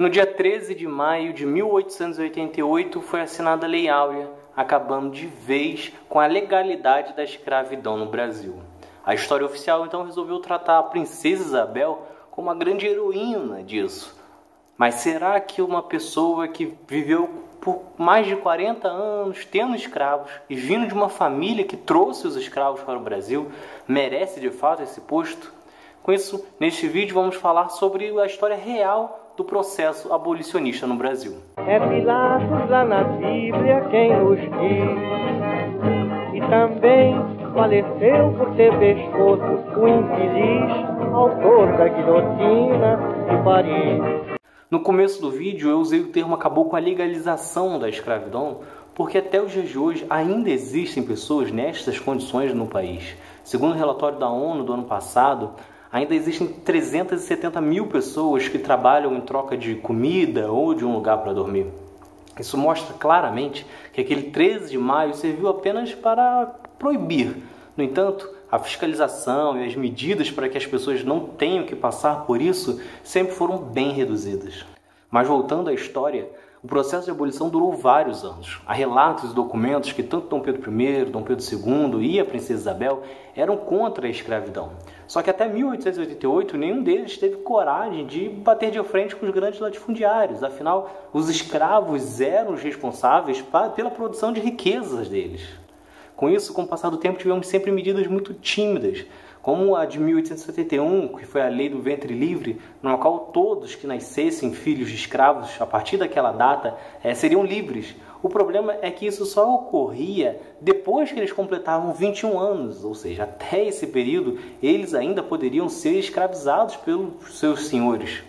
No dia 13 de maio de 1888 foi assinada a Lei Áurea, acabando de vez com a legalidade da escravidão no Brasil. A história oficial então resolveu tratar a princesa Isabel como uma grande heroína disso. Mas será que uma pessoa que viveu por mais de 40 anos tendo escravos e vindo de uma família que trouxe os escravos para o Brasil merece de fato esse posto? Com isso, neste vídeo vamos falar sobre a história real do processo abolicionista no Brasil. É Pilatos lá na Bíblia quem nos diz, e também faleceu por ter pescoço o infeliz autor da guilhotina de Paris. No começo do vídeo eu usei o termo acabou com a legalização da escravidão, porque até os dias de hoje ainda existem pessoas nestas condições no país. Segundo o relatório da ONU do ano passado, ainda existem 370 mil pessoas que trabalham em troca de comida ou de um lugar para dormir. Isso mostra claramente que aquele 13 de maio serviu apenas para proibir. No entanto, a fiscalização e as medidas para que as pessoas não tenham que passar por isso sempre foram bem reduzidas. Mas voltando à história, o processo de abolição durou vários anos. Há relatos e documentos que tanto Dom Pedro I, Dom Pedro II e a Princesa Isabel eram contra a escravidão. Só que até 1888 nenhum deles teve coragem de bater de frente com os grandes latifundiários. Afinal, os escravos eram os responsáveis pela produção de riquezas deles. Com isso, com o passar do tempo, tivemos sempre medidas muito tímidas, como a de 1871, que foi a lei do ventre livre, na qual todos que nascessem filhos de escravos a partir daquela data é, seriam livres. O problema é que isso só ocorria depois que eles completavam 21 anos, ou seja, até esse período eles ainda poderiam ser escravizados pelos seus senhores.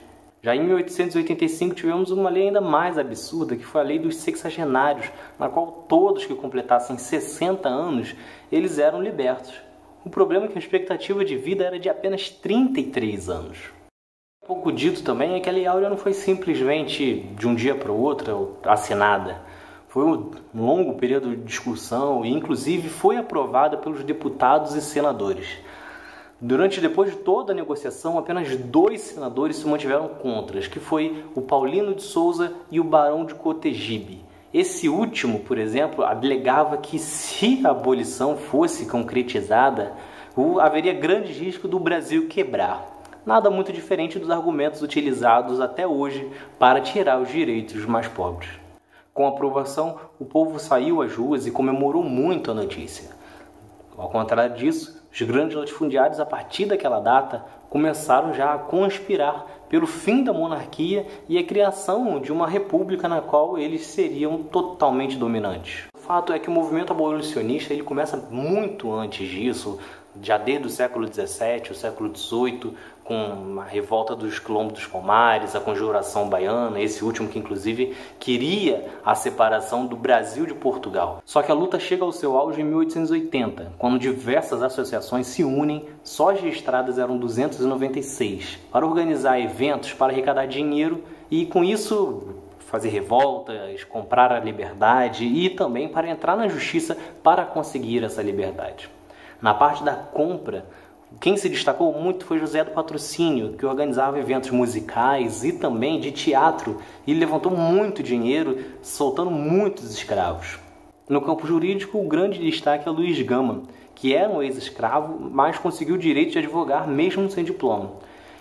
Já em 1885 tivemos uma lei ainda mais absurda, que foi a lei dos sexagenários, na qual todos que completassem 60 anos, eles eram libertos. O problema é que a expectativa de vida era de apenas 33 anos. Pouco dito também é que a Lei Áurea não foi simplesmente de um dia para o outro assinada. Foi um longo período de discussão e, inclusive, foi aprovada pelos deputados e senadores. Durante depois de toda a negociação, apenas dois senadores se mantiveram contra, que foi o Paulino de Souza e o Barão de Cotegibe. Esse último, por exemplo, alegava que se a abolição fosse concretizada, haveria grande risco do Brasil quebrar. Nada muito diferente dos argumentos utilizados até hoje para tirar os direitos dos mais pobres. Com a aprovação, o povo saiu às ruas e comemorou muito a notícia. Ao contrário disso, os grandes latifundiários, a partir daquela data, começaram já a conspirar pelo fim da monarquia e a criação de uma república na qual eles seriam totalmente dominantes. O fato é que o movimento abolicionista ele começa muito antes disso, já desde o século XVII, o século XVIII, com a revolta dos quilombos dos Palmares, a conjuração baiana, esse último que inclusive queria a separação do Brasil de Portugal. Só que a luta chega ao seu auge em 1880, quando diversas associações se unem, só registradas eram 296, para organizar eventos para arrecadar dinheiro e com isso fazer revoltas, comprar a liberdade e também para entrar na justiça para conseguir essa liberdade. Na parte da compra, quem se destacou muito foi José do Patrocínio, que organizava eventos musicais e também de teatro e levantou muito dinheiro, soltando muitos escravos. No campo jurídico, o grande destaque é Luiz Gama, que era um ex-escravo, mas conseguiu o direito de advogar mesmo sem diploma.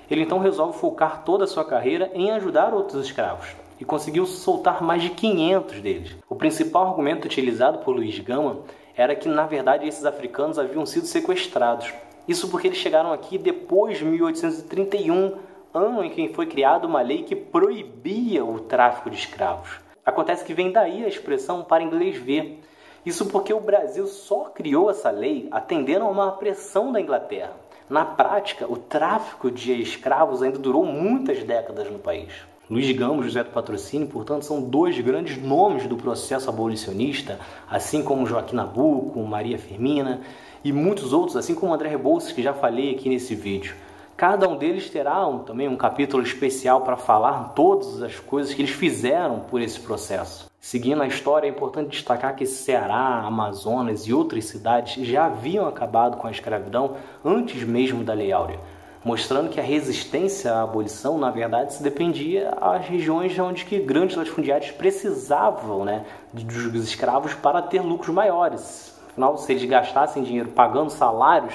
Ele então resolve focar toda a sua carreira em ajudar outros escravos e conseguiu soltar mais de 500 deles. O principal argumento utilizado por Luiz Gama era que, na verdade, esses africanos haviam sido sequestrados isso porque eles chegaram aqui depois de 1831, ano em que foi criada uma lei que proibia o tráfico de escravos. Acontece que vem daí a expressão para inglês ver. Isso porque o Brasil só criou essa lei atendendo a uma pressão da Inglaterra. Na prática, o tráfico de escravos ainda durou muitas décadas no país. Luiz Gamos e José do Patrocínio, portanto, são dois grandes nomes do processo abolicionista, assim como Joaquim Nabuco, Maria Firmina e muitos outros, assim como André Rebouças, que já falei aqui nesse vídeo. Cada um deles terá um, também um capítulo especial para falar todas as coisas que eles fizeram por esse processo. Seguindo a história, é importante destacar que Ceará, Amazonas e outras cidades já haviam acabado com a escravidão antes mesmo da Lei Áurea. Mostrando que a resistência à abolição, na verdade, se dependia às regiões onde que grandes latifundiários precisavam né, dos escravos para ter lucros maiores. Afinal, se eles gastassem dinheiro pagando salários,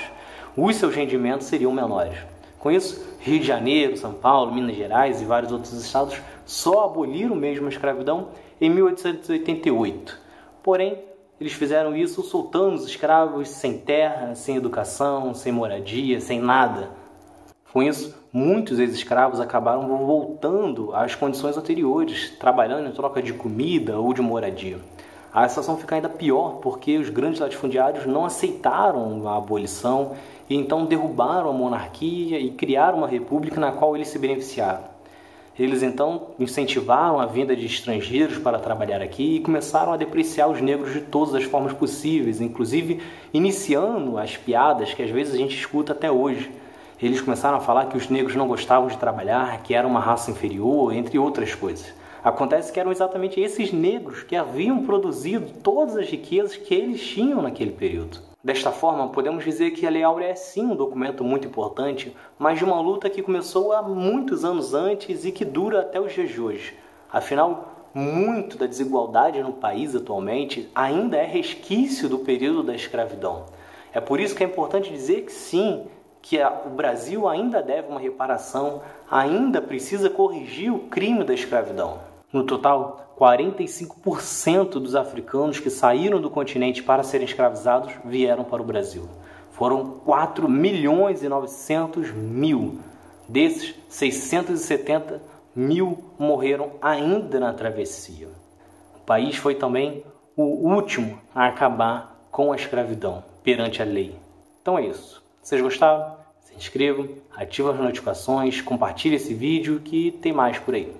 os seus rendimentos seriam menores. Com isso, Rio de Janeiro, São Paulo, Minas Gerais e vários outros estados só aboliram mesmo a escravidão em 1888. Porém, eles fizeram isso soltando os escravos sem terra, sem educação, sem moradia, sem nada. Com isso, muitos ex-escravos acabaram voltando às condições anteriores, trabalhando em troca de comida ou de moradia. A situação fica ainda pior porque os grandes latifundiários não aceitaram a abolição e então derrubaram a monarquia e criaram uma república na qual eles se beneficiaram. Eles então incentivaram a vinda de estrangeiros para trabalhar aqui e começaram a depreciar os negros de todas as formas possíveis, inclusive iniciando as piadas que às vezes a gente escuta até hoje. Eles começaram a falar que os negros não gostavam de trabalhar, que era uma raça inferior, entre outras coisas. Acontece que eram exatamente esses negros que haviam produzido todas as riquezas que eles tinham naquele período. Desta forma, podemos dizer que a Lei Áurea é sim um documento muito importante, mas de uma luta que começou há muitos anos antes e que dura até os dias de hoje. Afinal, muito da desigualdade no país atualmente ainda é resquício do período da escravidão. É por isso que é importante dizer que sim, que o Brasil ainda deve uma reparação, ainda precisa corrigir o crime da escravidão. No total, 45% dos africanos que saíram do continente para serem escravizados vieram para o Brasil. Foram 4 milhões e 900 mil. Desses, 670 mil morreram ainda na travessia. O país foi também o último a acabar com a escravidão perante a lei. Então é isso. Vocês gostaram? Se inscrevam, ativem as notificações, compartilhe esse vídeo que tem mais por aí.